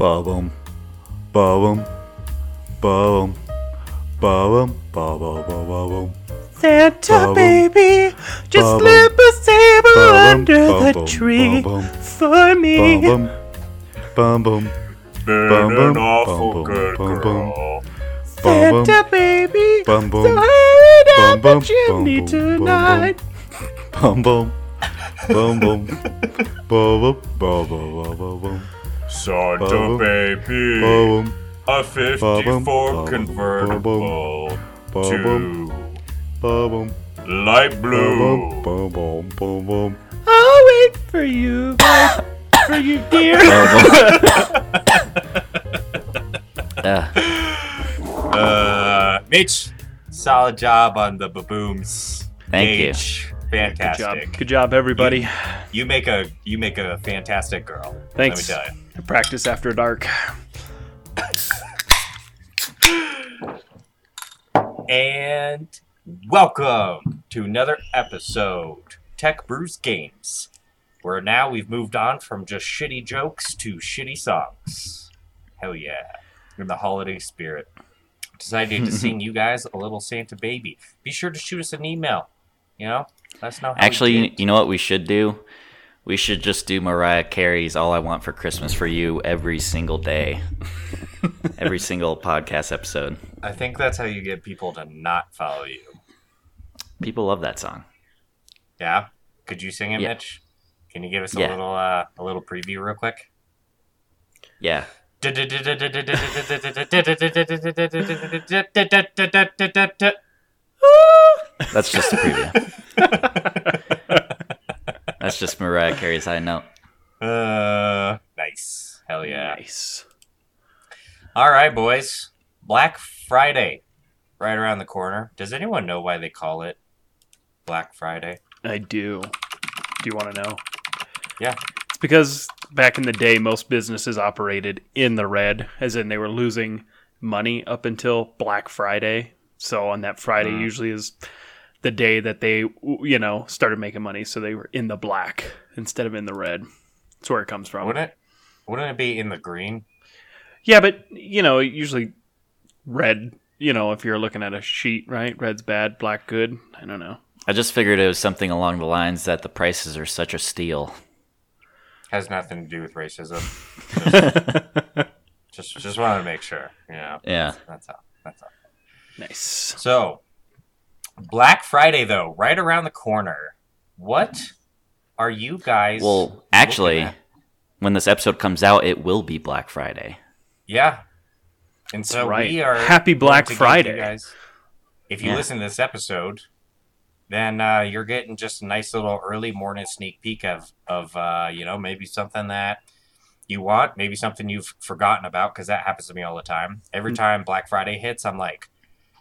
Ba-bum. Ba-bum. Ba-bum. Ba-bum. Ba-ba-ba-ba-bum. Santa Bum, baby, just slip a sable bum, under bum, the bum, tree bum, for me. Bum-bum. Bum-bum. Been Bum, bum, an awful bum, good bum, bum, girl. Santa baby, Bum, bum. so hurry down Bum, bum, the chimney bum, bum, bum, tonight. Bum-bum. Bum-bum. Ba-bum. Santa baby, Ba-bum. a bum, 54 bum, convertible Ba-bum. to Ba-bum. light blue. I'll wait for you, for you, dear. Uh, Uh, Mitch, solid job on the babooms. Thank you. You. Good Fantastic. job, good job, everybody. You make a you make a fantastic girl. Thanks. Let me tell you. Practice after dark. And welcome to another episode Tech Brews Games, where now we've moved on from just shitty jokes to shitty songs. Hell yeah. In the holiday spirit. Decided to sing you guys a little Santa baby. Be sure to shoot us an email. You know? Know how actually, you, you know what we should do? We should just do Mariah Carey's "All I Want for Christmas for You" every single day, every single podcast episode. I think that's how you get people to not follow you. People love that song. Yeah? Could you sing it, Yeah. Mitch? Can you give us a Yeah. little uh, a little preview real quick? Yeah, that's just a preview. That's just Mariah Carey's high note. Uh, nice. Hell yeah. Nice. All right, boys. Black Friday, right around the corner. Does anyone know why they call it Black Friday? I do. Do you want to know? Yeah. It's because back in the day, most businesses operated in the red, as in they were losing money up until Black Friday. So on that Friday, Mm. usually is the day that they, you know, started making money. So they were in the black instead of in the red. That's where it comes from. Wouldn't it? Wouldn't it be in the green? Yeah, but you know, usually red. You know, if you're looking at a sheet, right? Red's bad, black good. I don't know. I just figured it was something along the lines that the prices are such a steal. Has nothing to do with racism. Just, just wanted to make sure. You know. Yeah. That's all. That's all. Nice. So, Black Friday though, right around the corner. What are you guys? Well, actually, at? when this episode comes out, it will be Black Friday. Yeah. And so right. we are Happy Black Friday. you guys. If you Yeah. listen to this episode, then uh, you're getting just a nice little early morning sneak peek of of uh, you know maybe something that you want, maybe something you've forgotten about because that happens to me all the time. Every Mm. time Black Friday hits, I'm like,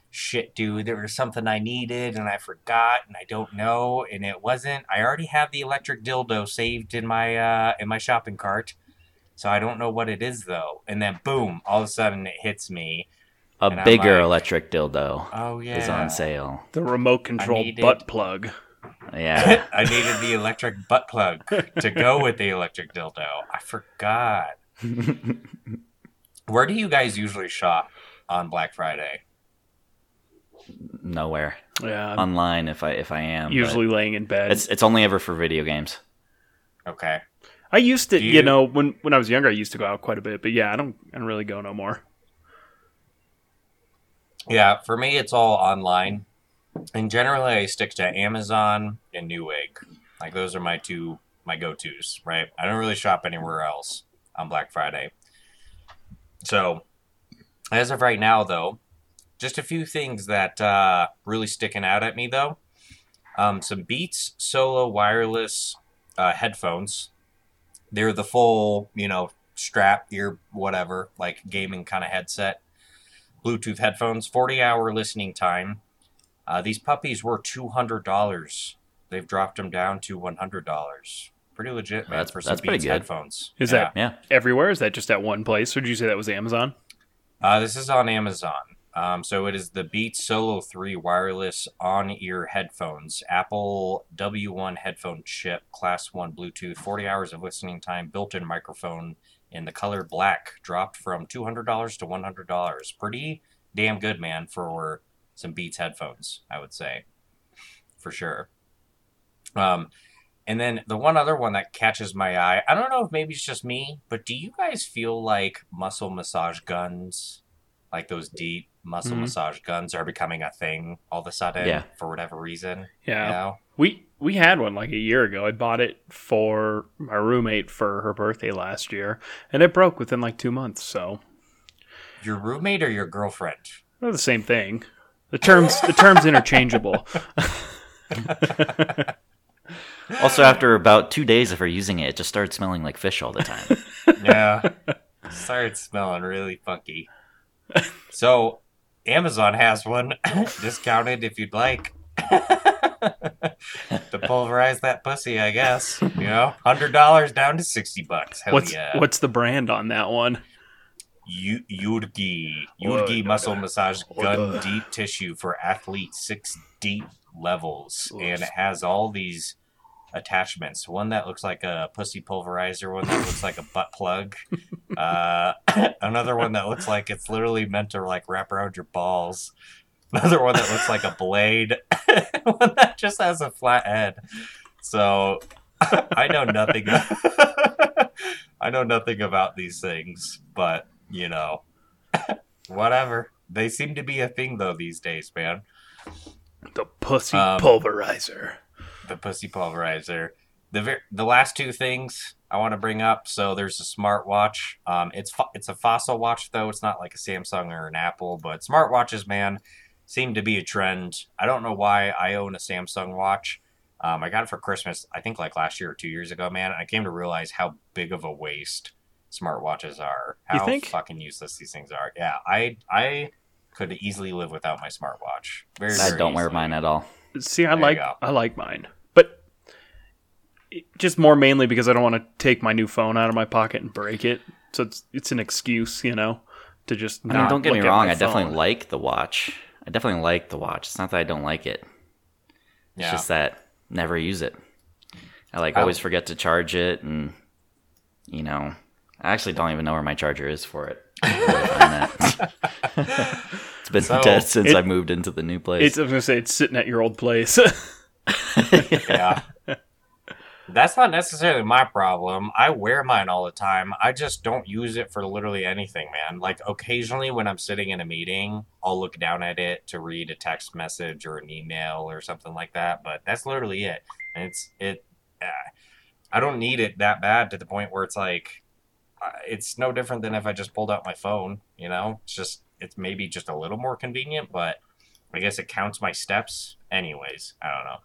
shit, dude, there was something I needed and I forgot and I don't know and it wasn't. I already have the electric dildo saved in my uh, in my shopping cart. So I don't know what it is though. And then boom, all of a sudden it hits me. A bigger like- electric dildo Oh yeah. is on sale. The remote control needed- butt plug. Yeah. I needed the electric butt plug to go with the electric dildo. I forgot. Where do you guys usually shop on Black Friday? Nowhere. Yeah, I'm Online if I if I am. usually laying in bed. it's it's only ever for video games. Okay. I used to, you, you- know, when when I was younger, I used to go out quite a bit. But yeah, I don't, I don't really go no more. Yeah, for me it's all online. And generally I stick to Amazon and Newegg. Like those are my two my go-tos, right? I don't really shop anywhere else on Black Friday. So, as of right now though, just a few things that uh really sticking out at me though. Um some Beats Solo wireless uh headphones. They're the full, you know, strap ear whatever, like gaming kind of headset. Bluetooth headphones, 40 hour listening time. Uh, these puppies were $200. They've dropped them down to $100. Pretty legit, man, That's- for some that's pretty Beats good. headphones. Is Yeah. that Yeah. everywhere? Is that just at one place? Or did you say that was Amazon? Uh, this is on Amazon. Um, so it is the Beats Solo 3 wireless on-ear headphones, Apple W1 headphone chip, Class 1 Bluetooth, 40 hours of listening time, built-in microphone in the color black, dropped from $200 to $100. Pretty damn good, man, for some Beats headphones, I would say, for sure. Um, and then the one other one that catches my eye, I don't know if maybe it's just me, but do you guys feel like muscle massage guns, like those deep muscle Mhm. massage guns, are becoming a thing all of a sudden Yeah. for whatever reason? Yeah. You know? We we had one like a year ago. I bought it for my roommate for her birthday last year, and it broke within like two months. So Your roommate or your girlfriend? they're the same thing. The terms the terms interchangeable. Also, after about two days of her using it, it just started smelling like fish all the time. Yeah. Started smelling really funky. So, Amazon has one discounted if you'd like. to pulverize that pussy, I guess. You know, hundred dollars down to sixty bucks. Hell what's yeah! what's the brand on that one? Yu- Yurgi Yurgi no, muscle no. massage gun no. deep tissue for athletes six deep levels, Oof. and it has all these attachments. One that looks like a pussy pulverizer. One that looks like a butt plug. Uh, another one that looks like it's literally meant to like wrap around your balls. Another one that looks like a blade. one that just has a flat head. So I know nothing. I know nothing about these things, but you know, whatever. They seem to be a thing though these days, man. The pussy Um, pulverizer. The pussy pulverizer. The ver- the last two things I want to bring up. So there's a smartwatch. Um, it's fo- it's a fossil watch though. It's not like a Samsung or an Apple, but smartwatches, man, seem to be a trend. I don't know why I own a Samsung watch. Um, I got it for Christmas, I think like last year or two years ago, man. I came to realize how big of a waste smartwatches are. You How think? fucking useless these things are. Yeah, I I could easily live without my smartwatch. Very, I very don't wear mine at all. See, I There like. I like mine, but it- just more mainly because I don't want to take my new phone out of my pocket and break it. So it's it's an excuse, you know, to just. I not mean, don't get me wrong. my I definitely phone. like the watch. I definitely like the watch. It's not that I don't like it. It's Yeah. just that never use it. I like I- always forget to charge it, and you know, I actually don't even know where my charger is for it. I can't find that. it's been So, dead since it- I moved into the new place. It's, I was gonna say it's sitting at your old place. yeah. That's not necessarily my problem. I wear mine all the time. I just don't use it for literally anything, man. Like occasionally when I'm sitting in a meeting, I'll look down at it to read a text message or an email or something like that, but that's literally it. And it's it uh, I don't need it that bad to the point where it's like uh, it's no different than if I just pulled out my phone, you know? It's just it's maybe just a little more convenient, but I guess it counts my steps anyways. I don't know.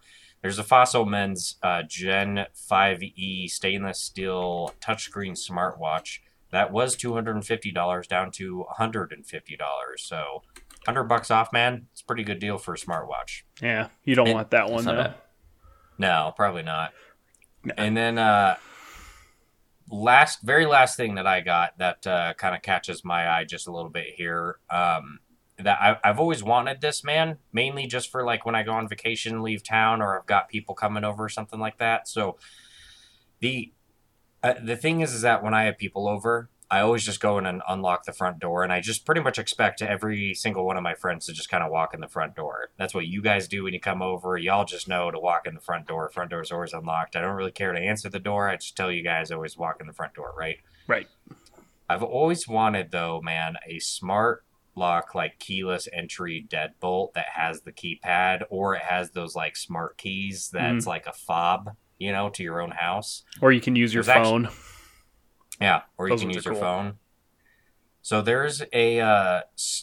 There's a Fossil Men's uh, Gen 5e stainless steel touchscreen smartwatch that was $250 down to $150. So, 100 bucks off, man. It's a pretty good deal for a smartwatch. yeah, you don't It- want that one though. bad. No, probably not. No. And then uh last very last thing that I got that uh kind of catches my eye just a little bit here. Um that I, I've always wanted this man, mainly just for like when I go on vacation, leave town, or I've got people coming over or something like that. So the uh, the thing is, is that when I have people over, I always just go in and unlock the front door, and I just pretty much expect every single one of my friends to just kind of walk in the front door. That's what you guys do when you come over. Y'all just know to walk in the front door. Front door is always unlocked. I don't really care to answer the door. I just tell you guys always walk in the front door, right? Right. I've always wanted though, man, a smart lock like keyless entry deadbolt that has the keypad or it has those like smart keys that's like a fob, you know, to your own house. Or you can use your There's phone. Yeah, or you can use are your cool. phone. So there's a uh,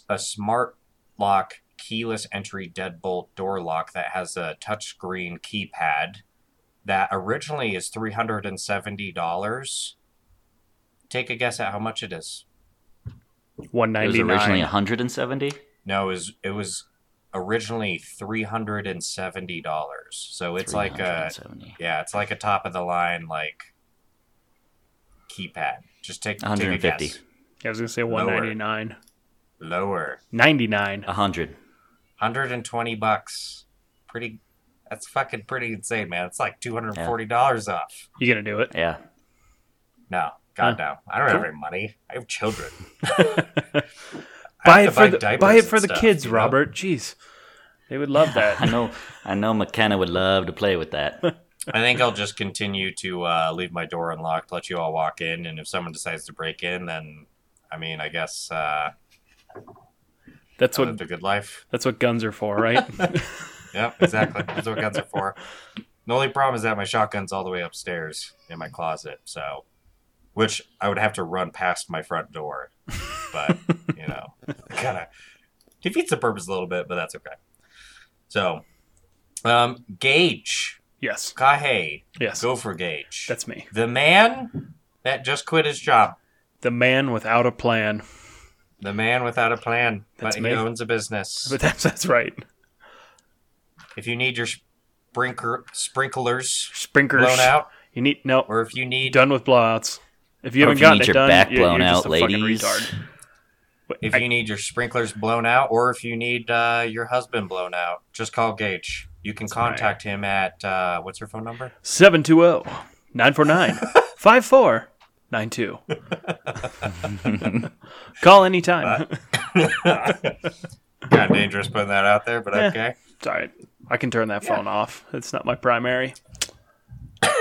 a smart lock keyless entry deadbolt door lock that has a touchscreen keypad that originally is three hundred and seventy dollars. Take a guess at how much it is. One It was originally 170. No, it was it was originally three hundred and seventy dollars. So it's like a yeah, it's like a top of the line like keypad. Just take take a 150. guess. I was gonna say one ninety nine. Lower. 99. A hundred. 120 bucks. Pretty. That's fucking pretty insane, man. It's like $240 off. You gonna do it? Yeah. No. God, no. I don't have any money. I have children. I Buy have it to for the buy it for the stuff, kids, you know? Robert. Jeez, they would love that. I that. know. I know. McKenna would love to play with that. I think I'll just continue to uh, leave my door unlocked, let you all walk in, and if someone decides to break in, then I mean, I guess uh, That's I what lived a good life. that's what guns are for, right? Yep, exactly. That's what guns are for. The only problem is that my shotgun's all the way upstairs in my closet, so which I would have to run past my front door. But you know, kind of defeats the purpose a little bit, but that's okay. So, um, Gage, yes, Kahe, yes, go for Gage. that's me. the man that just quit his job. The man without a plan. The man without a plan, That's but me. he owns a business. But that's that's right. if you need your sprinkler sprinklers Sprinklers blown out, You need no or if you need done with blowouts. If you Or haven't if you gotten need it your done, back you- blown you're just out, a fucking ladies. retard. If you need your sprinklers blown out, or if you need uh, your husband blown out, just call Gage. You can right. contact him at uh, what's your phone number? 720 949 5492. Call anytime. kind of dangerous putting that out there, but Yeah. okay. it's all right. I can turn that phone off. It's not my primary.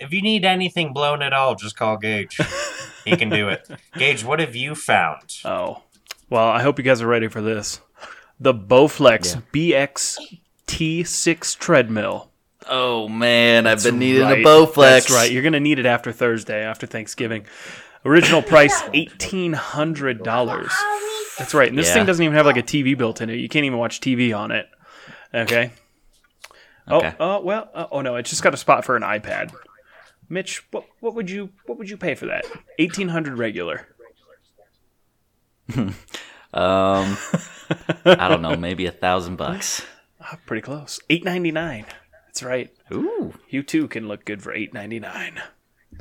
if you need anything blown at all, just call Gage. he can do it. Gage, what have you found? Oh. Well, I hope you guys are ready for this. The Bowflex BX-T6 treadmill. oh man, I've been needing Right. a Bowflex. That's right. You're going to need it after Thursday, after Thanksgiving. Original price $1,800. That's right. And this Yeah. thing doesn't even have like a TV built in it. You can't even watch TV on it. Okay. Okay. Oh, oh well. Uh, oh no, it's just got a spot for an iPad. Mitch, what what would you what would you pay for that? Eighteen hundred regular. Um, I don't know, maybe a thousand bucks. Ah, pretty close. Eight ninety nine. That's right. Ooh, You too can look good for eight ninety nine.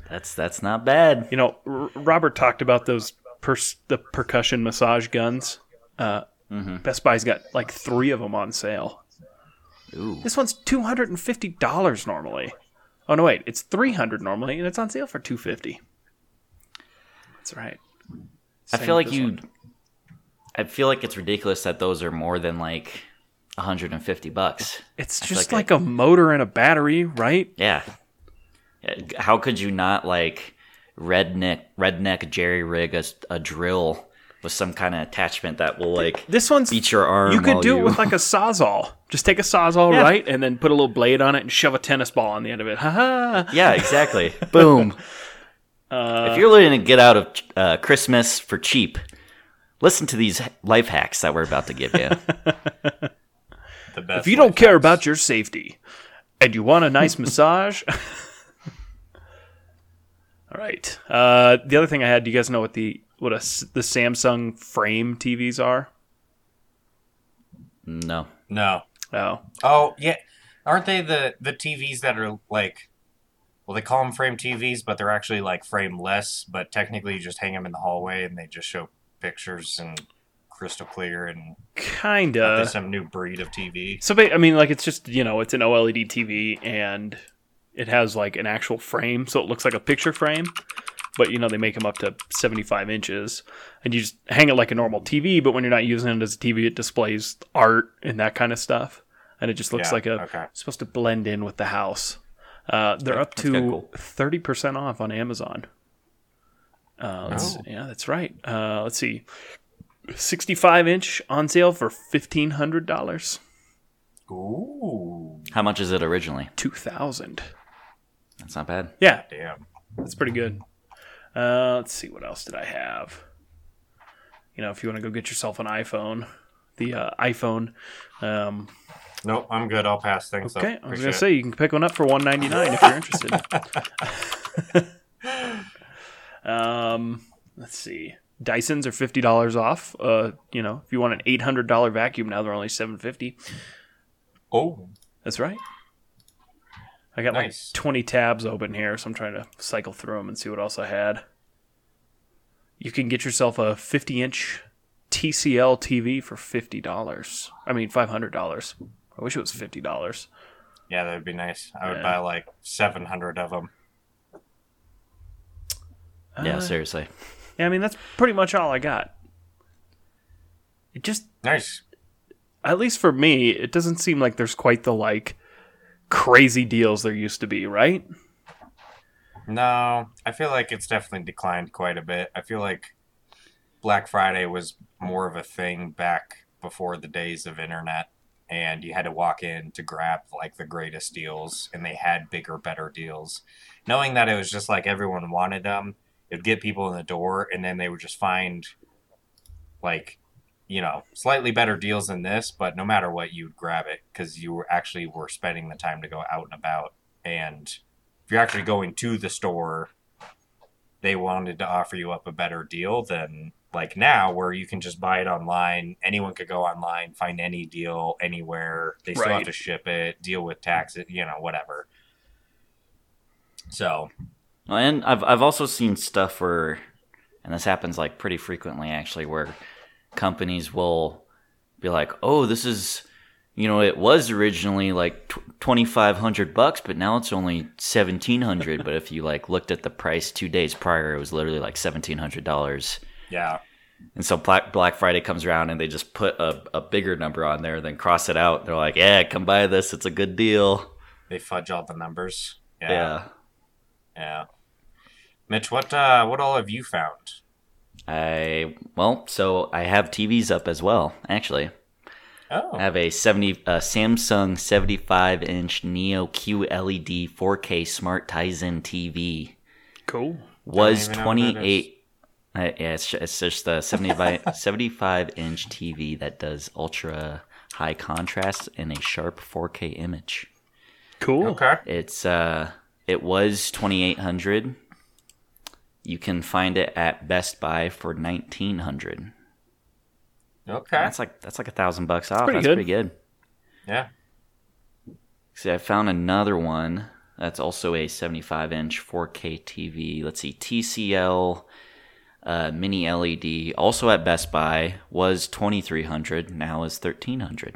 that's that's not bad. You know, R- Robert talked about those pers- the percussion massage guns. Uh, Best Buy's got like three of them on sale. Ooh, This one's two hundred and fifty dollars normally. Oh no, wait, it's three hundred normally, and it's on sale for two fifty. That's right. I feel like you. one. I feel like it's ridiculous that those are more than like 150 bucks. It's I just like like, a motor and a battery, right? Yeah. Yeah, How could you not like redneck redneck jerry rig a, a drill with some kind of attachment that will like This one's beat your arm? you could while do it with like a sawzall. Just take a sawzall, Yeah. right, and then put a little blade on it and shove a tennis ball on the end of it. Ha ha. Yeah, exactly. Boom. Uh, if you're looking to get out of uh, Christmas for cheap, listen to these life hacks that we're about to give you. The best. If you don't care hacks. about your safety and you want a nice massage. All right. Uh, the other thing I had, do you guys know what the what a s the Samsung frame TVs are? no. no. Oh, Oh yeah, aren't they the the TVs that are like? Well, they call them frame TVs, but they're actually like frameless. But technically, you just hang them in the hallway, and they just show pictures and crystal clear, and kinda. some new breed of TV. So, I mean, like it's just you know, it's an OLED TV and it has like an actual frame, so it looks like a picture frame. But you know, they make them up to 75 inches, and you just hang it like a normal TV. But when you're not using it as a TV, it displays art and that kind of stuff, and it just looks Yeah, like a okay. it's supposed to blend in with the house. Uh, they're up kinda to cool. 30% off on Amazon. Uh, let's, Oh. Yeah, that's right. Uh, let's see. 65 inch on sale for $1,500. Ooh, How much is it originally? 2000 That's not bad. Yeah, damn. that's pretty good. Uh, let's see, what else did I have? You know, if you want to go get yourself an iPhone, the uh, iPhone. Um, Nope, I'm good. I'll pass things. okay, up. I was gonna it. say you can pick one up for one ninety nine if you're interested. um, let's see, Dysons are fifty dollars off. Uh, you know, if you want an eight hundred dollar vacuum now, they're only seven fifty. Oh, That's right. I got Nice. like 20 tabs open here, so I'm trying to cycle through them and see what else I had. You can get yourself a 50 inch TCL TV for fifty dollars. I mean five hundred dollars. I wish it was fifty dollars. Yeah, that'd be nice. I would Yeah. buy like 700 of them. Yeah, Uh, seriously. Yeah, I mean that's pretty much all I got. It just Nice. at least for me, it doesn't seem like there's quite the like crazy deals there used to be, right? No, I feel like it's definitely declined quite a bit. I feel like Black Friday was more of a thing back before the days of internet and you had to walk in to grab like the greatest deals and they had bigger better deals. Knowing that it was just like everyone wanted them, it'd get people in the door and then they would just find like you know, slightly better deals than this, but no matter what you'd grab it cuz you were actually were spending the time to go out and about and if you're actually going to the store, they wanted to offer you up a better deal than like now, where you can just buy it online. Anyone could go online, find any deal anywhere. They still have to ship it, deal with taxes, you know, whatever. So, and I've I've also seen stuff where, and this happens like pretty frequently actually, where companies will be like, "Oh, this is, you know, it was originally like twenty five hundred bucks, but now it's only seventeen hundred. but if you like looked at the price two days prior, it was literally like seventeen hundred dollars. yeah. And so Black Black Friday comes around and they just put a, a bigger number on there, then cross it out. They're like, "Yeah, come buy this. It's a good deal." They fudge all the numbers. Yeah. Yeah. Yeah. Mitch, what uh what all have you found? I well, so I have TVs up as well, actually. Oh. I have a 70 uh, Samsung 75 inch Neo QLED 4K Smart Tizen TV. Cool. Was even know what that 28. Uh, yeah, it's, it's just a 75, 75 inch TV that does ultra high contrast and a sharp 4K image. Cool. Okay. It's uh, it was 2800. You can find it at Best Buy for 1900. Okay. That's like that's like a thousand bucks off. pretty that's good. pretty good. Yeah. See, I found another one that's also a 75 inch 4K TV. Let's see, TCL uh, mini LED, also at Best Buy, was 2300 now is 1300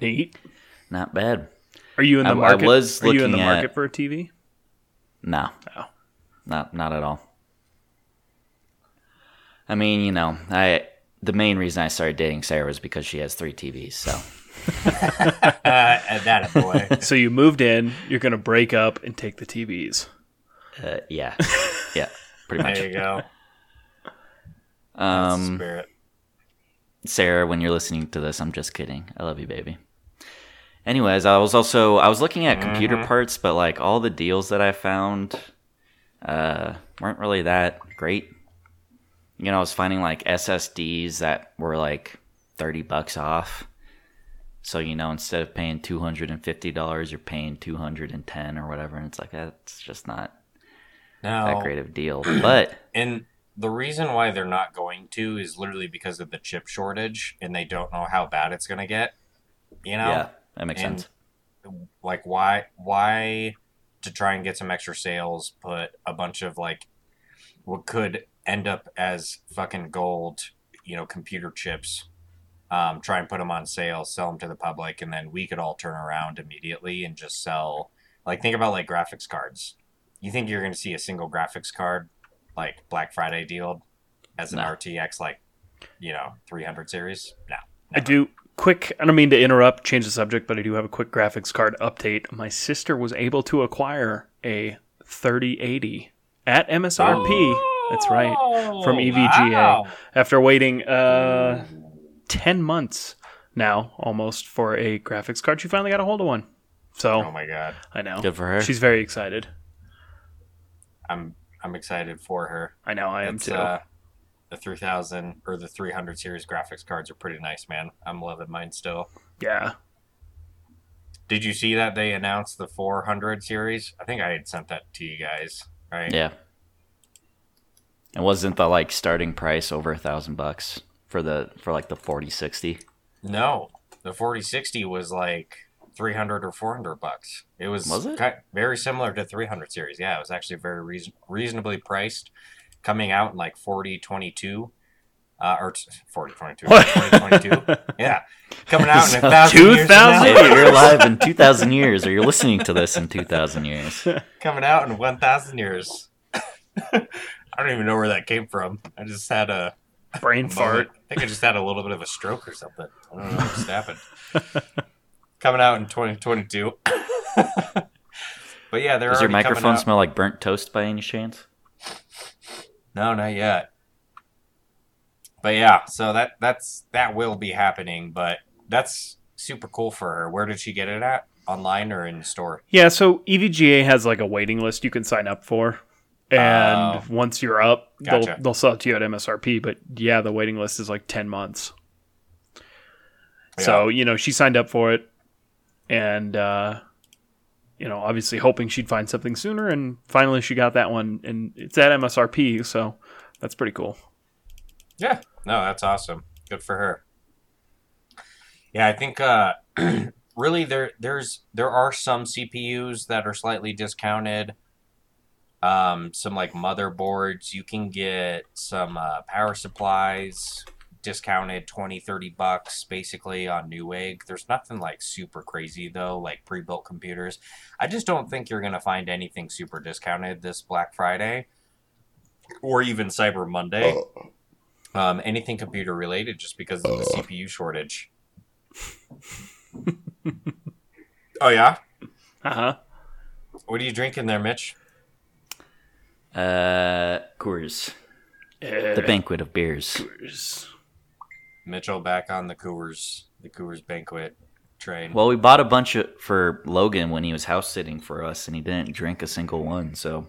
Neat. Not bad. Are you in the I- I market? was Are you in the looking at- market for a TV? No. No. Not not at all. I mean, you know, I the main reason I started dating Sarah was because she has three TVs. So Uh, that a boy. So you moved in. You're gonna break up and take the TVs. uh, yeah, yeah, pretty much. there you go. Um, spirit. Sarah, when you're listening to this, I'm just kidding. I love you, baby. Anyways, I was also I was looking at computer Mm-hmm. parts, but like all the deals that I found uh, weren't really that great. You know, I was finding like SSDs that were like thirty bucks off. So you know, instead of paying two hundred and fifty dollars, you're paying two hundred and ten or whatever, and it's like that's just not No. that great of a deal. But And the reason why they're not going to is literally because of the chip shortage and they don't know how bad it's going to get. You know? yeah, that makes and- sense. Like why why to try and get some extra sales put a bunch of like what could end up as fucking gold, you know, computer chips um, try and put them on sale, sell them to the public, and then we could all turn around immediately and just sell. Like, think about like graphics cards. You think you're going to see a single graphics card like Black Friday deal as an No. RTX like you know 300 series? No. I do quick. I don't mean to interrupt, change the subject, but I do have a quick graphics card update. My sister was able to acquire a 3080 at MSRP. That's right. From E EVGA. Wow. After waiting uh, 10 months now, almost, for a graphics card, she finally got a hold of one. So Oh my god, I know. Good for her. She's very excited. I'm I'm excited for her. I know I am too. Uh, the 3000 or the 300 series graphics cards are pretty nice, man. I'm loving mine still. yeah. Did you see that they announced the 400 series? I think I had sent that to you guys, right? Yeah. And wasn't the like starting price over a thousand bucks for the for like the forty sixty. No, the 4060 was like 300 or 400 bucks. It was, Was it? ki- very similar to 300 series. Yeah, it was actually very reason- reasonably priced. Coming out in like 4022. Uh, or t- 4022. What? 2022. yeah. Coming out in a thousand years. 2000? now. You're alive in 2,000 years, or you're listening to this in 2,000 years. Coming out in 1,000 years. I don't even know where that came from. I just had a Brain moment. fart. I think I just had a little bit of a stroke or something. I don't know what just happened. Coming out in 2022. but yeah, they're Does your microphone smell like burnt toast by any chance? No, not yet. But yeah, so that that's that will be happening, but that's super cool for her. Where did she get it at? Online or in store? Yeah, so EVGA has like a waiting list you can sign up for. And Oh. once you're up, Gotcha. they'll they'll sell it to you at MSRP. But yeah, the waiting list is like ten months. So you know she signed up for it, and uh, you know obviously hoping she'd find something sooner, and finally she got that one, and it's at MSRP. So that's pretty cool. Yeah, no, that's awesome. Good for her. Yeah, I think uh, really there there's there are some CPUs that are slightly discounted. Um, some like motherboards, you can get some uh, power supplies discounted 20 30 bucks basically on Newegg. There's nothing like super crazy though, like pre-built computers. I just don't think you're going to find anything super discounted this Black Friday or even Cyber Monday um, anything computer related just because of the CPU shortage. oh yeah, Uh huh. what are you drinking there, Mitch? Uh, Coors. The banquet of beers. Mitchell back on the Coors, the Coors banquet train. Well, we bought a bunch of, for Logan when he was house sitting for us, and he didn't drink a single one. So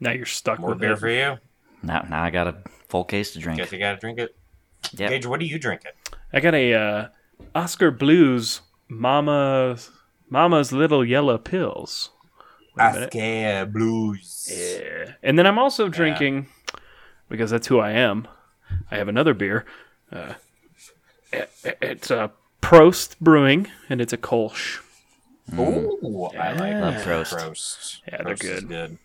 Now you're stuck More with beer it. for you. now, now I got a full case to drink. Guess you gotta drink it. Yep. Gage, what are you drinking? I got a uh, Oskar Blues Mama's Mama's Little Yellow Pills. Wait. Oskar Blues. Yeah. And then I'm also drinking, because that's who I am. I have another beer. Uh, it- it's a Prost Brewing, and it's a Kolsch. Ooh, I like Love that. Prost. Prost. Yeah, they're Prost good. good.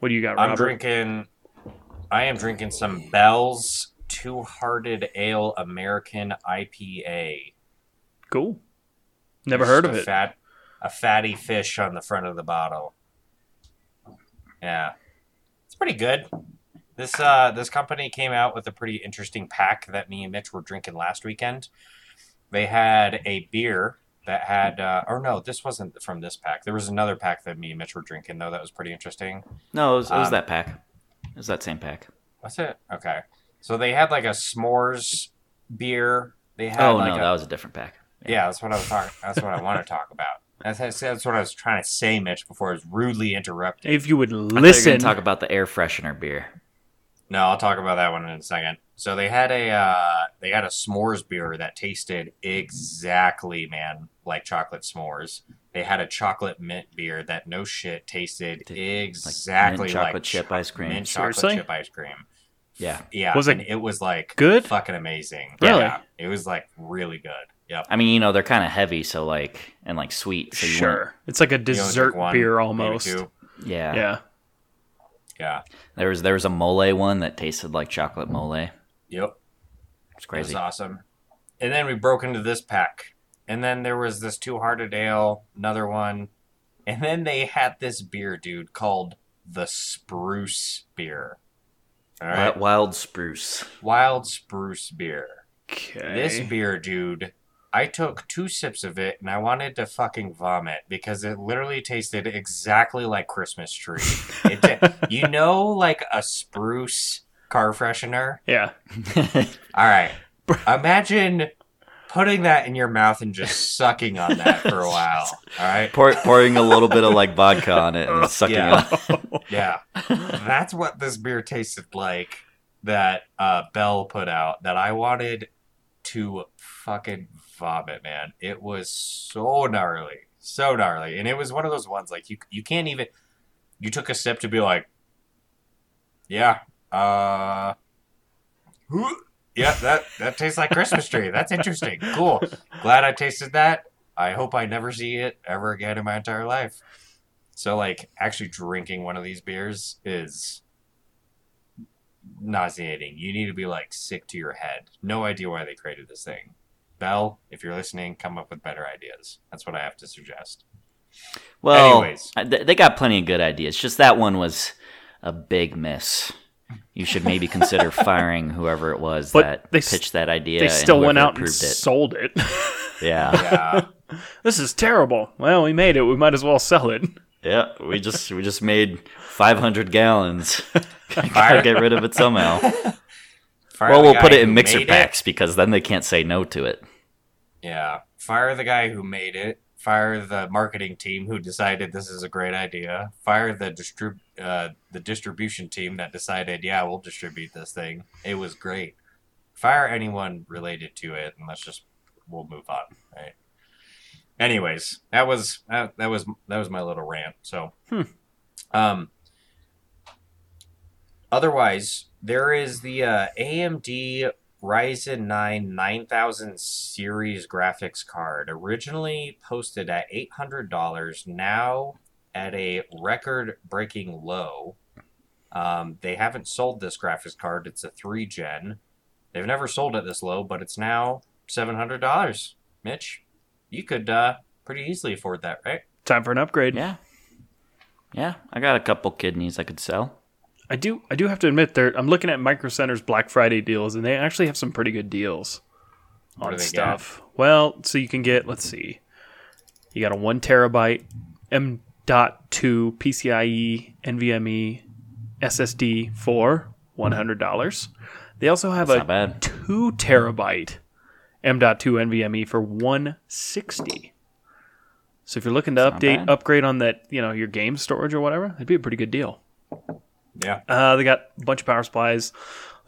What do you got, I'm drinking. I am drinking some Bell's Two Hearted Ale American IPA. Cool. Never heard of a it. Fat, a fatty fish on the front of the bottle. Yeah, it's pretty good. This uh, this company came out with a pretty interesting pack that me and Mitch were drinking last weekend. They had a beer that had, uh, or no, this wasn't from this pack. There was another pack that me and Mitch were drinking though that was pretty interesting. No, it was, it was Um, that pack. It was that same pack. What's it? Okay, so they had like a s'mores beer. They had Oh like no, a, that was a different pack. Yeah, that's what I was talking. That's what I want to talk about. That's, that's, that's what I was trying to say, Mitch, before I was rudely interrupted. If you would I you were listen, gonna talk about the air freshener beer. No, I'll talk about that one in a second. So they had a uh, they had a s'mores beer that tasted exactly, man, like chocolate s'mores. They had a chocolate mint beer that no shit tasted Did- exactly mint like chocolate chip ice cream. Mint chocolate Seriously? chip ice cream. Yeah, Yeah, Was it and it was like good? fucking amazing. Really? Yeah, it was like really good. Yep. I mean, you know, they're kind of heavy, so like and like sweet. So you sure. It's like a dessert one, beer almost. Yeah. Yeah. Yeah. There was there was a mole one that tasted like chocolate mole. Yep, it's Yep. It was awesome. And then we broke into this pack. And then there was this two hearted ale, another one. And then they had this beer, dude, called the Spruce Beer. All right. Wi- Wild spruce. Wild Spruce Beer. Okay. This beer, dude, I took two sips of it and I wanted to fucking vomit because it literally tasted exactly like Christmas tree. It ta- you know, like a spruce car freshener? yeah. All right. Imagine putting that in your mouth and just sucking on that for a while. All right. Pour, pouring a little bit of like vodka on it and sucking Yeah. it. Yeah. That's what this beer tasted like that uh, Bell put out that I wanted to fucking vomit, man. It was so gnarly. So gnarly. And it was one of those ones like you you can't even you took a sip to be like Yeah. Uh Yeah, that that tastes like Christmas tree. That's interesting. Cool. Glad I tasted that. I hope I never see it ever again in my entire life. So like actually drinking one of these beers is nauseating. You need to be like sick to your head. No idea why they created this thing. Bell, if you're listening, come up with better ideas. That's what I have to suggest. Well, Anyways. Th- they got plenty of good ideas. Just that one was a big miss. You should maybe consider firing whoever it was But that they s- pitched that idea. they still went out and approved it. sold it. Yeah, Yeah. this is terrible. Well, we made it. We might as well sell it. yeah. We just we just made 500 gallons. Fire- Gotta get rid of it somehow. Fire well, we'll put it in mixer made packs because then they can't say no to it. Yeah. Fire the guy who made it. Fire the marketing team who decided this is a great idea. Fire the distrib- uh, the distribution team that decided, yeah, we'll distribute this thing. It was great. Fire anyone related to it, and let's just we'll move on. Right. Anyways, that was that, that was that was my little rant. So, Hmm. um, otherwise, there is the uh, AMD Ryzen 9 9000 series graphics card, originally posted at $800, now at a record breaking low. Um, they haven't sold this graphics card, it's a 3 gen. They've never sold it this low, but it's now $700. Mitch, you could uh, pretty easily afford that, right? Time for an upgrade. Yeah, yeah. I got a couple kidneys I could sell. I do. I do have to admit, there. I'm looking at Micro Center's Black Friday deals, and they actually have some pretty good deals What on stuff. Well, so you can get. Let's see. You got a one terabyte M.2 PCIe NVMe SSD for one hundred dollars. They also have That's a not bad. two terabyte M.2 NVMe for one sixty. So if you're looking to That's update, upgrade on that, you know, your game storage or whatever, that'd be a pretty good deal. Yeah. Uh, they got a bunch of power supplies.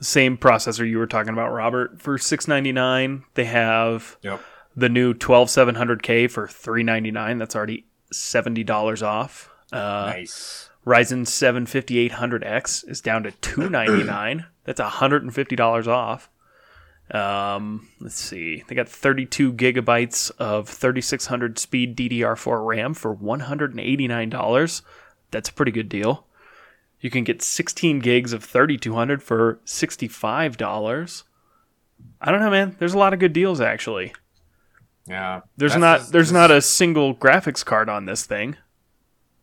Same processor you were talking about, Robert, for six ninety nine. They have Yep. the new twelve seven hundred K for three ninety nine. That's already seventy dollars off. Uh, Nice. Ryzen seven fifty eight hundred X is down to two ninety nine. That's hundred and fifty dollars off. Um, let's see. They got 32 gigabytes of 3600 speed DDR4 RAM for $189. That's a pretty good deal. You can get 16 gigs of 3200 for $65. I don't know, man. There's a lot of good deals actually. Yeah. There's not just- there's this- not a single graphics card on this thing.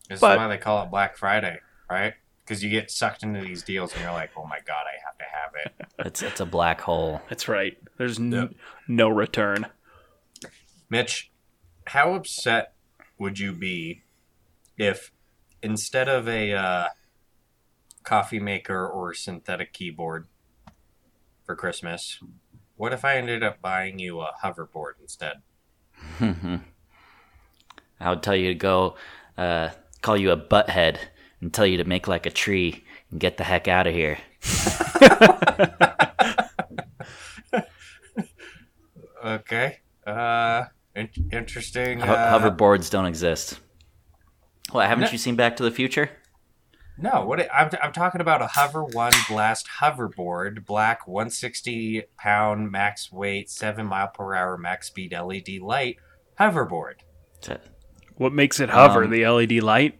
This but- is why they call it Black Friday, right? Because you get sucked into these deals and you're like, oh my god, I have to have it. It's it's a black hole. That's right. There's n- Yep. no return. Mitch, how upset would you be if instead of a uh, coffee maker or synthetic keyboard for Christmas, what if I ended up buying you a hoverboard instead? I would tell you to go uh, call you a butthead and tell you to make like a tree and get the heck out of here. Okay. Uh, in- interesting. Ho- uh, hoverboards don't exist. What, haven't No. you seen Back to the Future? No, what I'm, I'm talking about a Hover One Blast hoverboard, black, 160 pound max weight, seven mile per hour max speed LED light hoverboard. It's What makes it hover? Um, the LED light?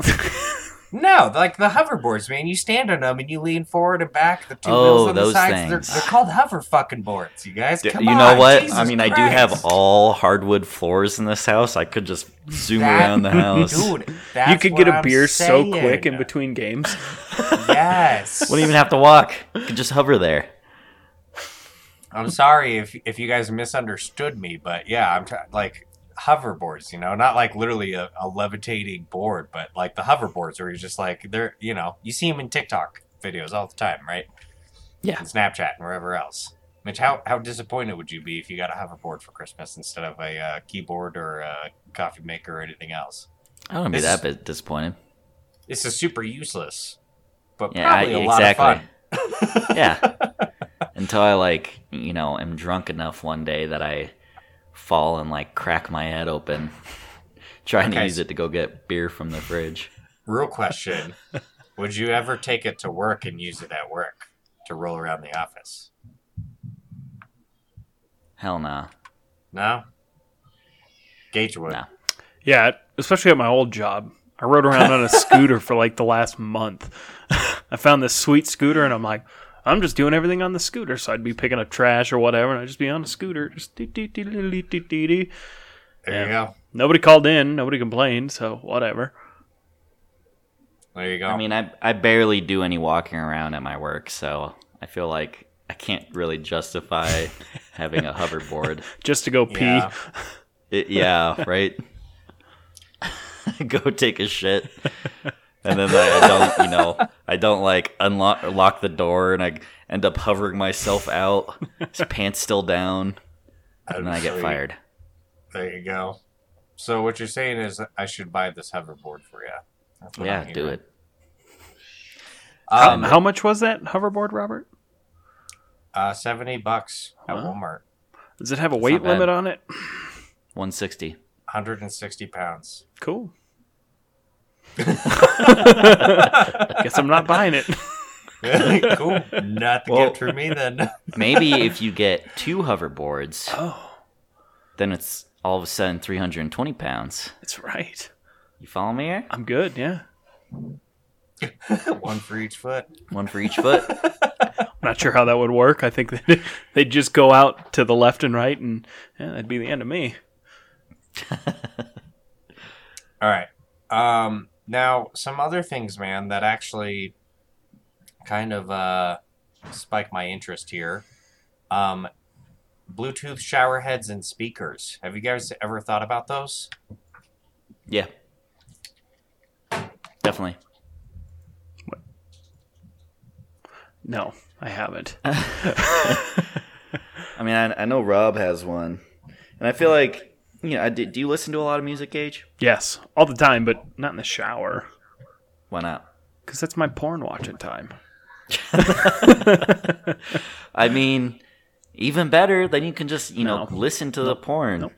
No, like the hoverboards, man. You stand on them and you lean forward and back. The two Oh, wheels on those the sides. They're, they're called hover fucking boards. You guys, D- come you on. know what? Jesus I mean, I do have all hardwood floors in this house. I could just zoom That- around the house. dude. That's you could what get a I'm beer so quick in between games. Yes. Wouldn't even have to walk. You could just hover there. I'm sorry if if you guys misunderstood me, but yeah, I'm trying like hoverboards, you know, not like literally a, a levitating board, but like the hoverboards where you're just like they're, you know, you see them in TikTok videos all the time, right? Yeah. And Snapchat and wherever else. Mitch, how how disappointed would you be if you got a hoverboard for Christmas instead of a uh, keyboard or a coffee maker or anything else? I wouldn't be that bit disappointed. This is super useless, but Yeah, I- probably a lot exactly. of fun. yeah. Until I like, you know, am drunk enough one day that I fall and like crack my head open trying to use it to go get beer from the fridge. Real question: Would you ever take it to work and use it at work to roll around the office? Hell nah. No. Gage would. No. Yeah, especially at my old job. I rode around on a scooter for like the last month. I found this sweet scooter, and I'm like, I'm just doing everything on the scooter. So I'd be picking up trash or whatever, and I'd just be on a scooter. Just dee, dee, dee, dee, dee, dee, dee, dee. There you go. Nobody called in. Nobody complained. So whatever. There you go. I mean, I I barely do any walking around at my work, so I feel like I can't really justify having a hoverboard. Just to go pee. Yeah. It, yeah, right. Go take a shit, and then I, I don't, you know, I don't like unlock lock the door, and I end up hovering myself out, pants still down, and then I get fired. There you go. So what you're saying is I should buy this hoverboard for you. Yeah, I'm do hearing. it. How, Um, how much was that hoverboard, Robert? uh, seventy bucks at Wow. Walmart. Does it have a That's weight limit on it? 160. 160 pounds. Cool. Guess I'm not buying it. cool. Not the Well- gift for me then. Maybe if you get two hoverboards, Oh, then it's all of a sudden 320 pounds. that's right. You follow me here? I'm good. Yeah. One for each foot. One for each foot. I'm not sure how that would work. I think that they'd just go out to the left and right, and yeah, that'd be the end of me. All right. Um, now, some other things, man, that actually kind of uh, spike my interest here. Um, Bluetooth shower heads and speakers. Have you guys ever thought about those? Yeah. Definitely. What? No, I haven't. I mean, I, I know Rob has one, and I feel like know. I, do, do you listen to a lot of music, Gage? yes, all the time, but not in the shower, Why not? because that's my porn watching time. I mean, even better. Then you can just you know No. listen to the porn. Nope.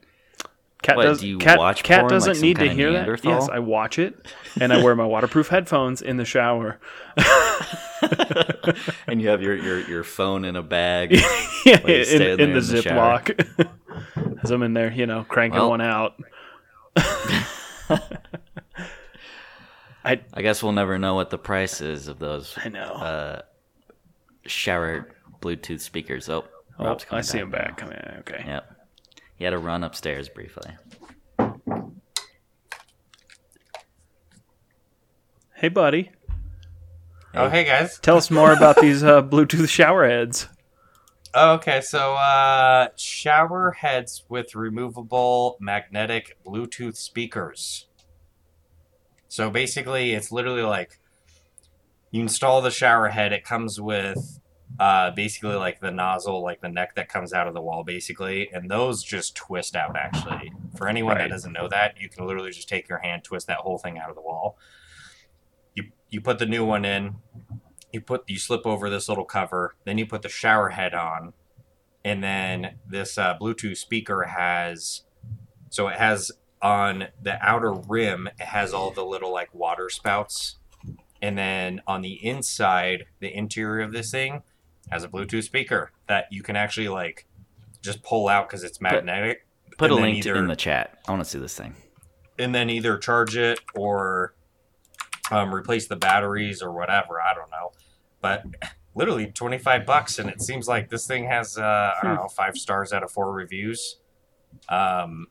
Cat What, does, do you cat, watch cat porn, doesn't some need to hear that. Yes, I watch it, and I wear my waterproof headphones in the shower. and you have your, your, your phone in a bag. yeah, in, in in the in the shower. Ziploc. As I'm in there, you know, cranking Well- one out. I guess we'll never know what the price is of those I know. uh, shower Bluetooth speakers. Oh, oh, I see him now. back. Come in. Okay. Yep. He had to run upstairs briefly. Hey, buddy. Oh, hey guys. Tell us more about these uh, Bluetooth shower heads. Oh, okay, so uh, shower heads with removable magnetic Bluetooth speakers. So basically, it's literally like you install the shower head. It comes with uh, basically like the nozzle, like the neck that comes out of the wall, basically, and those just twist out. Actually, for anyone Right. that doesn't know that, you can literally just take your hand, twist that whole thing out of the wall. You you put the new one in, you put you slip over this little cover then you put the shower head on and then this uh, bluetooth speaker has so it has on the outer rim it has all the little like water spouts and then on the inside the interior of this thing has a bluetooth speaker that you can actually like just pull out because it's magnetic Put And a link either- in the chat. I want to see this thing. and then either charge it or um, replace the batteries or whatever. I don't know, but literally twenty five bucks, and it seems like this thing has uh, I don't know five stars out of four reviews. Um,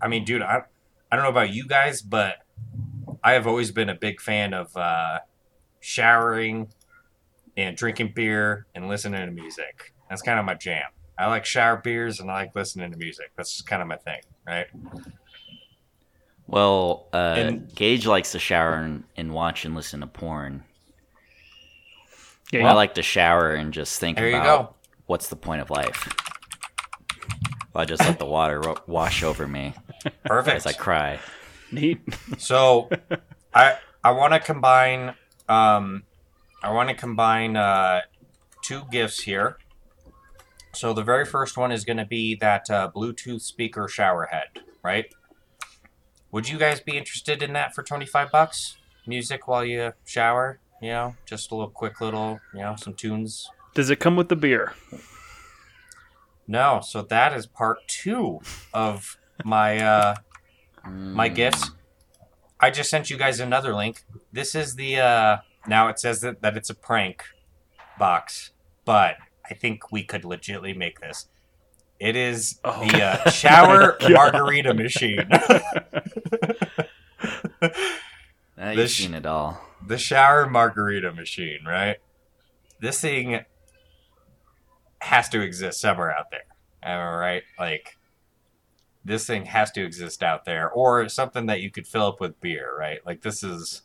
I mean, dude, I I don't know about you guys, but I have always been a big fan of uh, showering and drinking beer and listening to music. That's kind of my jam. I like shower beers and I like listening to music. That's just kind of my thing, right? Well, uh, And- Gage likes to shower and, and watch and listen to porn. Yeah, I like to shower and just think There you about go. what's the point of life. I just let the water ro- wash over me Perfect. as I cry. neat. So I I want to combine um I want to combine uh two gifts here. So the very first one is going to be that uh, Bluetooth speaker shower head, right? Would you guys be interested in that for 25 bucks? Music while you shower, you know, just a little quick little, you know, some tunes. Does it come with the beer? No, so that is part 2 of my uh my gifts. I just sent you guys another link. This is the uh now it says that, that it's a prank box, but I think we could legitimately make this. It is Oh. the uh, shower margarita machine. Now you've sh- seen it all. the shower margarita machine, right? This thing has to exist somewhere out there. Am I right? Like this thing has to exist out there, or something that you could fill up with beer, right? Like this is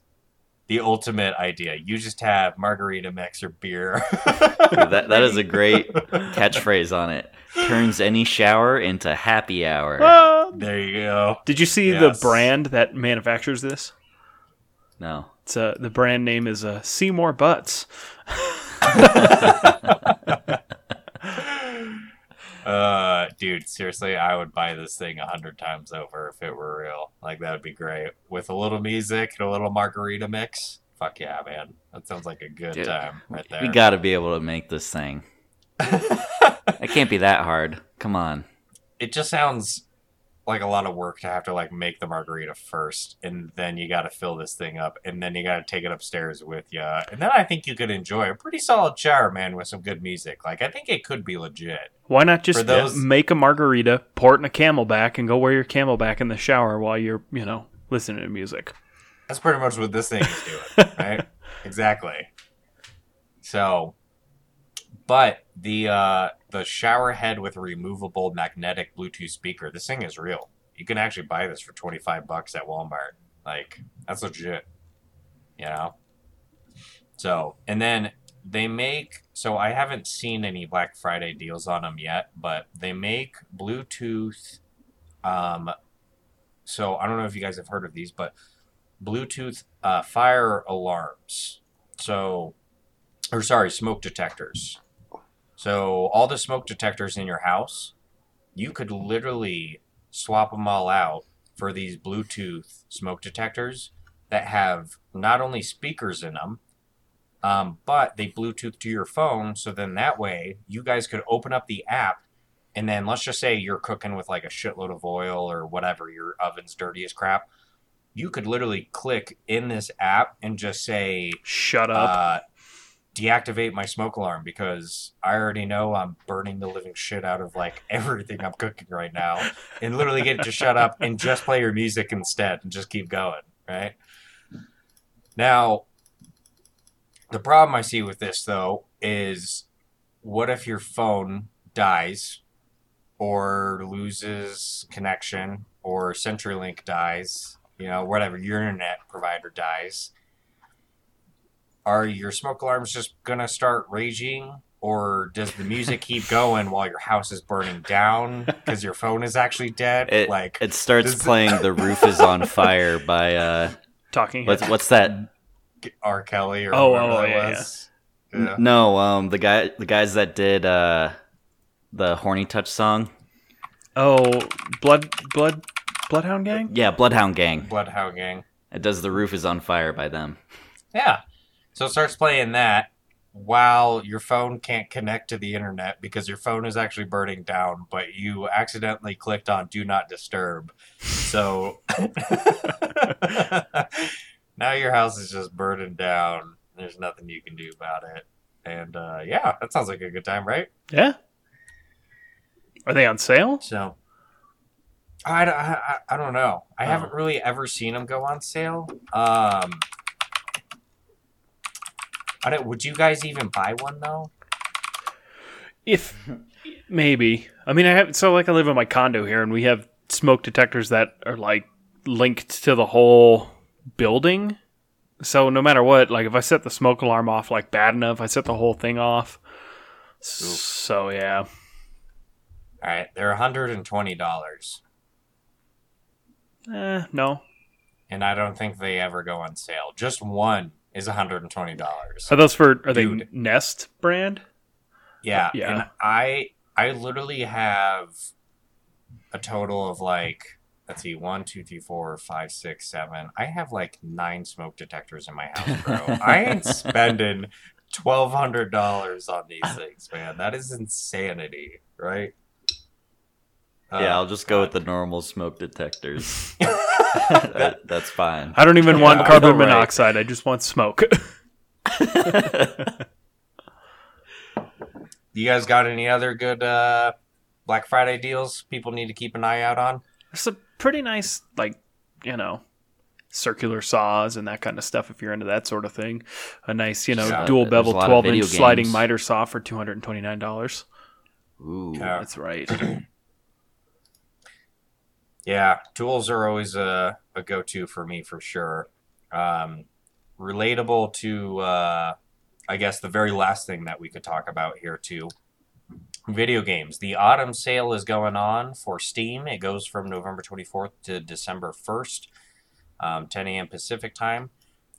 the ultimate idea. You just have margarita mix or beer. That that is a great catchphrase on it. Turns any shower into happy hour. Ah! there you go. Did you see Yes. the brand that manufactures this? No. It's uh, the brand name is uh, Seymour Butts. Uh, dude, seriously, I would buy this thing a hundred times over if it were real. Like that would be great with a little music and a little margarita mix. Fuck yeah, man! That sounds like a good Dude, time right there. We got to be able to make this thing. It can't be that hard. Come on. it just sounds like a lot of work to have to like make the margarita first, and then you got to fill this thing up, and then you got to take it upstairs with you, and then I think you could enjoy a pretty solid shower, man, with some good music. Like I think it could be legit. Why not just those- make a margarita, pour it in a CamelBak, and go wear your CamelBak in the shower while you're, you know, listening to music? That's pretty much what this thing is doing, right? exactly. So, but the uh, the shower head with a removable magnetic Bluetooth speaker. This thing is real. You can actually buy this for twenty five bucks at Walmart. Like that's legit. You know. So and then they make. So I haven't seen any Black Friday deals on them yet, but they make Bluetooth. Um. So I don't know if you guys have heard of these, but Bluetooth uh, fire alarms. So, or sorry, smoke detectors. So all the smoke detectors in your house, you could literally swap them all out for these Bluetooth smoke detectors that have not only speakers in them, um, but they Bluetooth to your phone. So then that way you guys could open up the app and then let's just say you're cooking with like a shitload of oil or whatever, your oven's dirty as crap you could literally click in this app and just say Shut up. uh, deactivate my smoke alarm because I already know I'm burning the living shit out of like everything I'm cooking right now and literally get it to shut up and just play your music instead and just keep going right now the problem I see with this though is what if your phone dies or loses connection or CenturyLink dies, you know, whatever your internet provider dies. Are your smoke alarms just gonna start raging, or does the music keep going while your house is burning down because your phone is actually dead? It like it starts this- playing "The Roof Is on Fire" by uh, Talking. what's what's that? R. Kelly or Oh, whoever oh, that yeah, was. Yeah. No, um, the guy the guys that did uh, the "Horny Touch" song. Oh, blood, blood, bloodhound gang. Yeah, Bloodhound Gang. Bloodhound Gang. It does "The Roof Is on Fire" by them. Yeah. So it starts playing that while your phone can't connect to the internet because your phone is actually burning down, but you accidentally clicked on do not disturb. So now your house is just burning down. There's nothing you can do about it. And uh, yeah, that sounds like a good time, right? Yeah. Are they on sale? So I, I, I- I don't know. I Oh. haven't really ever seen them go on sale. Um, I don't. Would you guys even buy one though? If maybe. I mean, I have so like I live in my condo here, and we have smoke detectors that are like linked to the whole building. So no matter what, like if I set the smoke alarm off like bad enough, I set the whole thing off. So yeah, All right, they're hundred and twenty dollars, eh, no. and I don't think they ever go on sale. Just one is hundred and twenty dollars. Are those for? Are they Nest brand? Yeah, Yeah. And I I literally have a total of like let's see, one, two, three, four, five, six, seven. I have like nine smoke detectors in my house, bro. I ain't spending twelve hundred dollars on these things, man. That is insanity, right? yeah, Uh, I'll just go with the normal smoke detectors. that, That- that's fine. I don't even Yeah, want carbon know, right? monoxide. I just want smoke. You guys got any other good uh, Black Friday deals people need to keep an eye out on? There's some pretty nice, like, you know, circular saws and that kind of stuff if you're into that sort of thing. A nice, you know, Yeah, dual bevel a lot of 12 video inch sliding miter saw for $229. Ooh. Yeah. That's right. Yeah, tools are always a, a go to for me for sure. Um, relatable to, uh, I guess, the very last thing that we could talk about here, too. Video games. The autumn sale is going on for Steam. It goes from November 24th to December 1st, um, 10 a.m. Pacific time.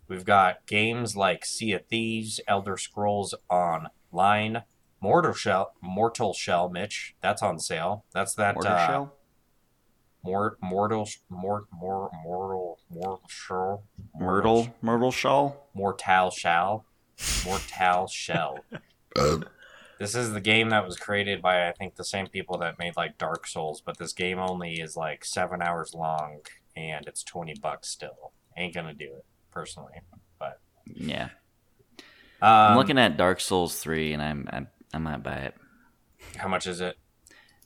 We've got games like Sea of Thieves, Elder Scrolls Online, Mortal Shell, Mortal Shell, Mitch. That's on sale. That's that. Mortar uh, shell? Mort, mortal, mort, mort, mortal, mortal, shell, Myrtle? Myrtle shell? mortal shell, mortal shell. this is the game that was created by I think the same people that made like Dark Souls, but this game only is like seven hours long and it's twenty bucks still. Ain't gonna do it personally, but Yeah. um, I'm looking at Dark Souls 3 and I'm, I'm I might buy it. How much is it?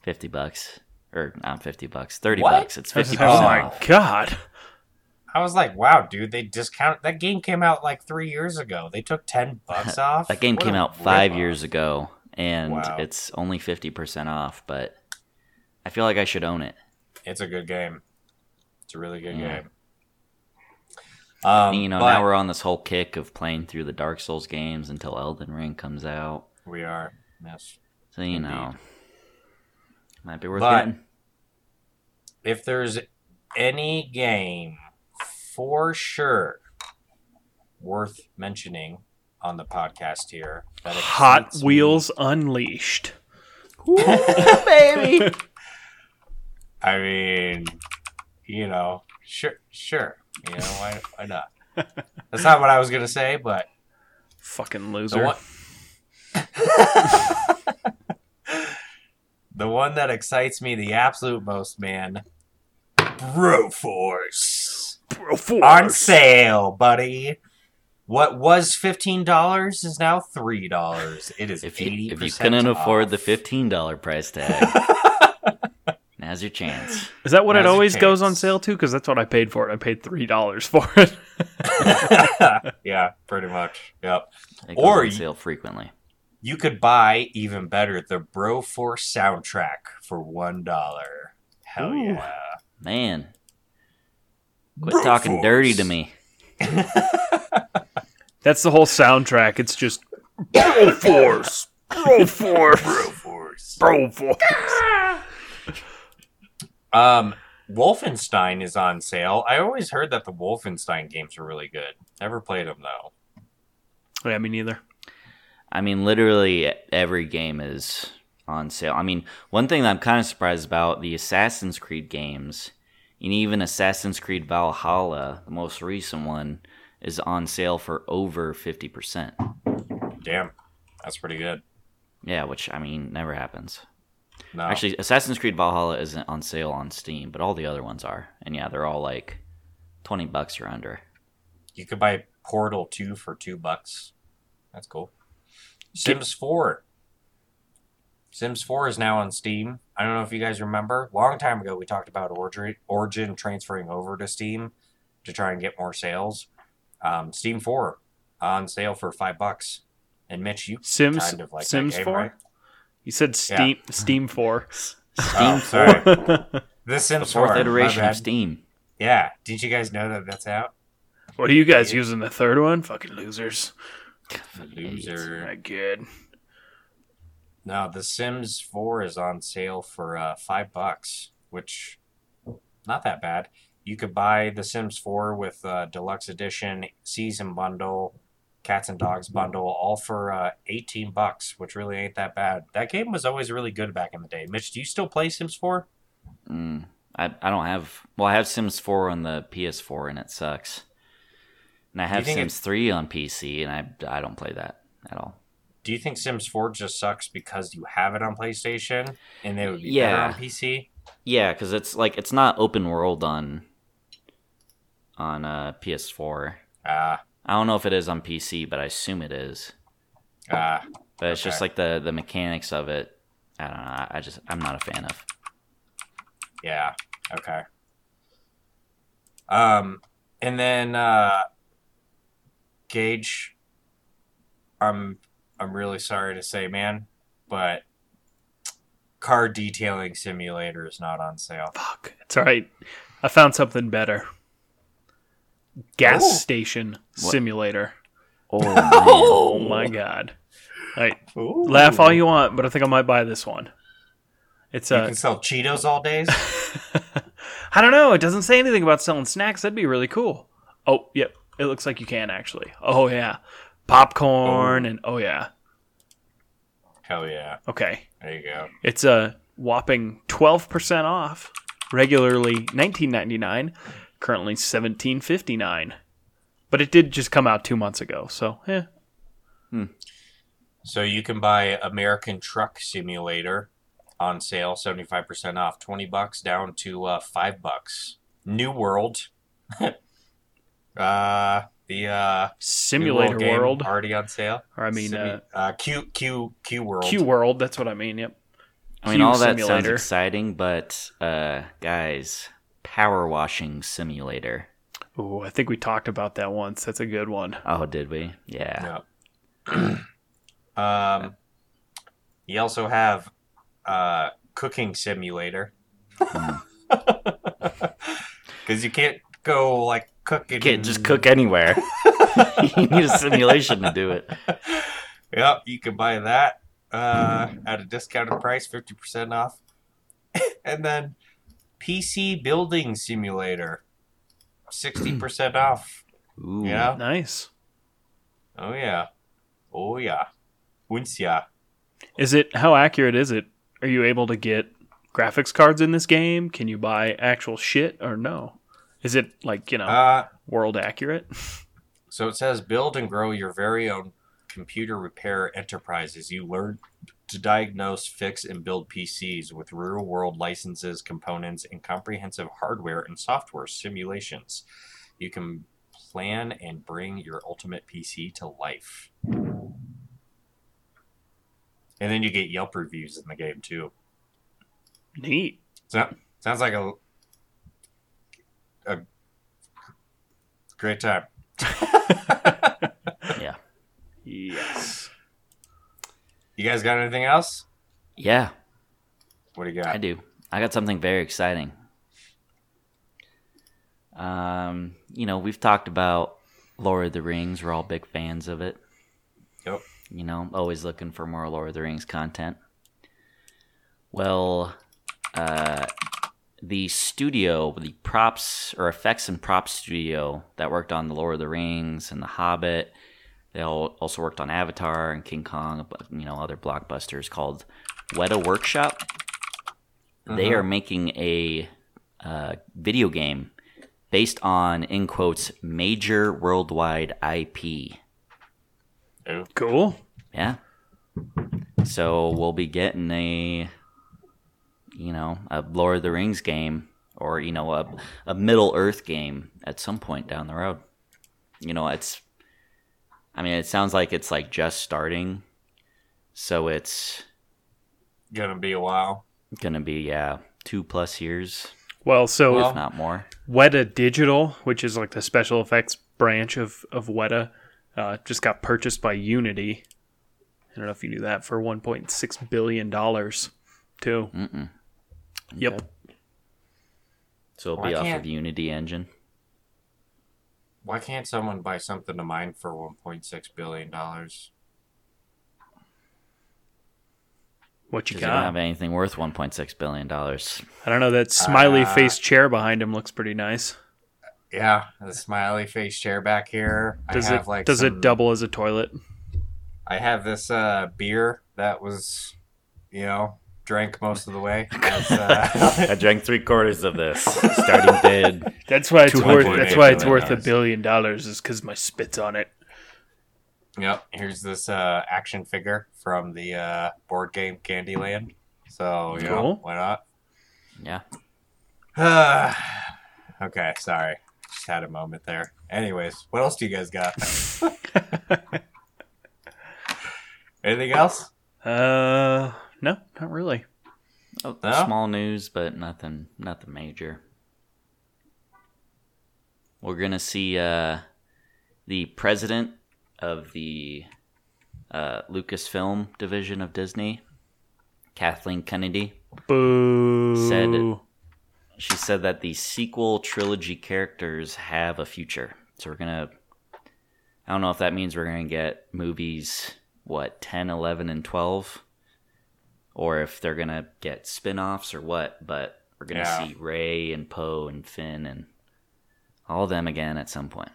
50 bucks. Or not 50 bucks. 30 What? bucks. It's 50% oh my off. god. I was like, wow, dude, they discount that game came out like three years ago. They took ten bucks off. That game What came out 5 ripoff. years ago and Wow. it's only 50% off, but I feel like I should own it. It's a good game. It's a really good Yeah. game. Um, you know, but now we're on this whole kick of playing through the Dark Souls games until Elden Ring comes out. we are. Yes. So, you Indeed. know, might be worth But- getting. If there's any game for sure worth mentioning on the podcast here, that Hot excites me- Wheels Unleashed. Baby! I mean, you know, sure, sure. You know, why, why not? That's not what I was gonna say, but Fucking the loser. one, the one that excites me the absolute most, man, Broforce. Bro Force. on sale, buddy. What was fifteen dollars is now three dollars. It is If eighty you, If you couldn't afford the $15 price tag, now's your chance. Is that what it Now's your always goes on sale to? Because that's what I paid for it. I paid three dollars for it. yeah, pretty much. Yep. It goes Or on you- sale frequently. You could buy even better the Broforce soundtrack for one dollar. Hell Ooh. yeah! Man, quit talking dirty to me. That's the whole soundtrack. It's just Bro Force, Bro Force, Broforce. Bro Force. Um, Wolfenstein is on sale. I always heard that the Wolfenstein games are really good. Never played them though. Yeah, me neither. I mean, literally every game is on sale. I mean, one thing that I'm kind of surprised about the Assassin's Creed games, and even Assassin's Creed Valhalla, the most recent one, is on sale for over 50%. Damn, that's pretty good. Yeah, which, I mean, never happens. No, Actually, Assassin's Creed Valhalla isn't on sale on Steam, but all the other ones are. And yeah, they're all like 20 bucks or under. You could buy Portal 2 for two bucks. That's cool. Sims 4. Sims 4 is now on Steam. I don't know if you guys remember. Long time ago, we talked about Origin, Origin transferring over to Steam to try and get more sales. Um, Steam 4 on sale for five bucks. And Mitch, you Sims kind of like that Sims game, Four. right? You said Steam Steam Four. Oh, sorry. The The Sims fourth 4. iteration of. Steam. Yeah. Did you guys know that that's out? what are you guys using the third one? Fucking losers. Loser. Not good. Now The Sims 4 is on sale for uh, five bucks, which not that bad. You could buy The Sims 4 with uh, deluxe edition, season bundle, cats and dogs bundle, all for uh, 18 bucks, which really ain't that bad. That game was always really good back in the day. Mitch, do you still play Sims 4? Mm, I, I don't have. Well, I have Sims 4 on the PS4 and it sucks. And I have Sims 3 on PC and I, I don't play that at all. Do you think Sims 4 just sucks because you have it on PlayStation and it would be better on PC? Yeah, because it's like it's not open world on on uh, PS4. Ah, I don't know if it is on PC, but I assume it is. Ah, But it's just like the the mechanics of it. I don't know. I, I just I'm not a fan of. yeah. Okay. Um, and then uh, Gage, I'm I'm really sorry to say, man, but car detailing simulator is not on sale. Fuck. It's all right. I found something better. Gas Oh. station simulator. Oh, Oh my god. All right. Laugh all you want, but I think I might buy this one. It's a You uh, can sell Cheetos all days. I don't know. It doesn't say anything about selling snacks. That'd be really cool. Oh, yep. It looks like you can actually. Oh yeah, popcorn and oh yeah. Hell yeah! Okay, There you go. it's a whopping twelve percent off. Regularly nineteen ninety nine, currently seventeen fifty nine. But it did just come out two months ago, so eh. So you can buy American Truck Simulator on sale, seventy five percent off, twenty bucks down to uh, five bucks. New World, uh, the uh, Simulator game World, already on sale. or I mean Simu- uh, uh, Q Q Q World. Q World. That's what I mean. Yep. I mean, Q all that sounds exciting, but uh, guys, power washing simulator. Ooh, I think we talked about that once. That's a good one. Oh, did we? Yeah. Yeah. um, you also have uh, cooking simulator. Because you can't go like cooking. You can't just cook anywhere. you need a simulation to do it. Yep, you can buy that uh, at a discounted price, fifty percent off. and then PC Building Simulator, sixty percent off. Ooh. Yeah. Nice. Oh yeah. Oh yeah. Once yeah. Is it how accurate is it? Are you able to get graphics cards in this game? Can you buy actual shit or no? Is it like, you know, Uh, world accurate? So it says build and grow your very own computer repair enterprises. You learn to diagnose, fix, and build PCs with real world licenses, components, and comprehensive hardware and software simulations. You can plan and bring your ultimate PC to life. And then you get Yelp reviews in the game too. Neat. So, sounds like a a great time. Yeah. Yes. You guys got anything else? Yeah, What do you got? I do. I got something very exciting. Um, you know, we've talked about Lord of the Rings. We're all big fans of it. Yep. You know, always looking for more Lord of the Rings content. Well, uh, the studio, the props or effects and props studio that worked on the Lord of the Rings and the Hobbit, they all also worked on Avatar and King Kong, but you know other blockbusters called Weta Workshop. They Uh-huh. are making a uh, video game based on, in quotes, major worldwide IP. Oh, Cool. Yeah. So we'll be getting a, you know, a Lord of the Rings game or, you know, a, a Middle Earth game at some point down the road. You know, it's, I mean, it sounds like it's like just starting. So it's gonna be a while. going to be, yeah, two plus years, Well, so Well- if not more. Weta Digital, which is like the special effects branch of, of Weta, uh, just got purchased by Unity. I don't know if you knew that for $1.6 billion, too. Mm-mm. Yep. Okay. So it'll Why be off can't- of Unity Engine. Why can't someone buy something to mine for 1.6 billion dollars? What you Because you don't got? have anything worth $1.6 billion. I don't know. That smiley Uh, face chair behind him looks pretty nice. Yeah, the smiley face chair back here. Does I it like does some- it double as a toilet? I have this uh, beer that was, you know, drank most of the way. That's, uh, I drank three quarters of this. Starting bid. That's why it's worth. That's why it's worth a billion dollars. Is because my spit's on it. yep. Here's this uh, action figure from the uh, board game Candyland. So you know, Cool. why not? Yeah. okay, sorry. Just had a moment there. Anyways, what else do you guys got? Anything else? Uh, no, not really. Oh, No? Small news, but nothing, nothing major. We're gonna see uh, the president of the uh, Lucasfilm division of Disney, Kathleen Kennedy. Boo. Said- She said that the sequel trilogy characters have a future. So we're gonna. I don't know if that means we're gonna get movies what 10, 11, and twelve, or if they're gonna get spin-offs or what. But we're gonna Yeah. see Rey and Poe and Finn and all of them again at some point.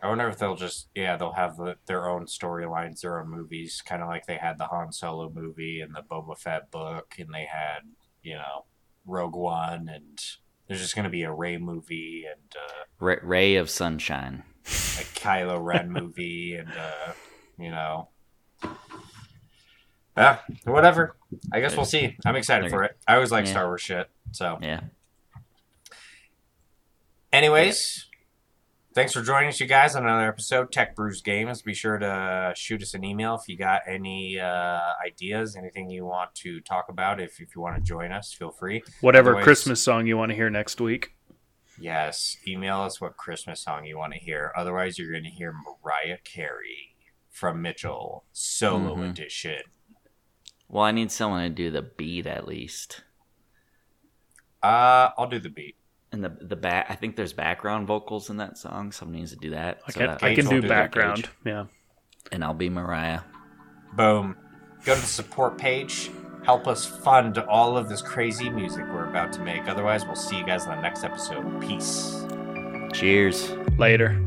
I wonder if they'll just yeah they'll have the, their own storylines, their own movies, kind of like they had the Han Solo movie and the Boba Fett book, and they had you know Rogue One, and there's just gonna be a Rey movie and uh, Ray, Ray of Sunshine. a Kylo Ren movie, and uh, you know. Yeah, whatever. I guess we'll see. I'm excited for it. I always like Yeah. Star Wars shit. So, Yeah. anyways, thanks for joining us, you guys, on another episode Tech Brews Games. Be sure to shoot us an email if you got any uh, ideas, anything you want to talk about. If if you want to join us, feel free. Whatever Otherwise- Christmas song you want to hear next week. Yes, email us what Christmas song you want to hear. Otherwise, you're going to hear Mariah Carey from Mitchell solo Mhm. edition. Well, I need someone to do the beat at least. Uh, I'll do the beat. And the the back, I think there's background vocals in that song. Someone needs to do that. I so can that- I can do do background. Yeah. and I'll be Mariah. Boom. Go to the support page. Help us fund all of this crazy music we're about to make. Otherwise, we'll see you guys in the next episode. Peace. Cheers. Later.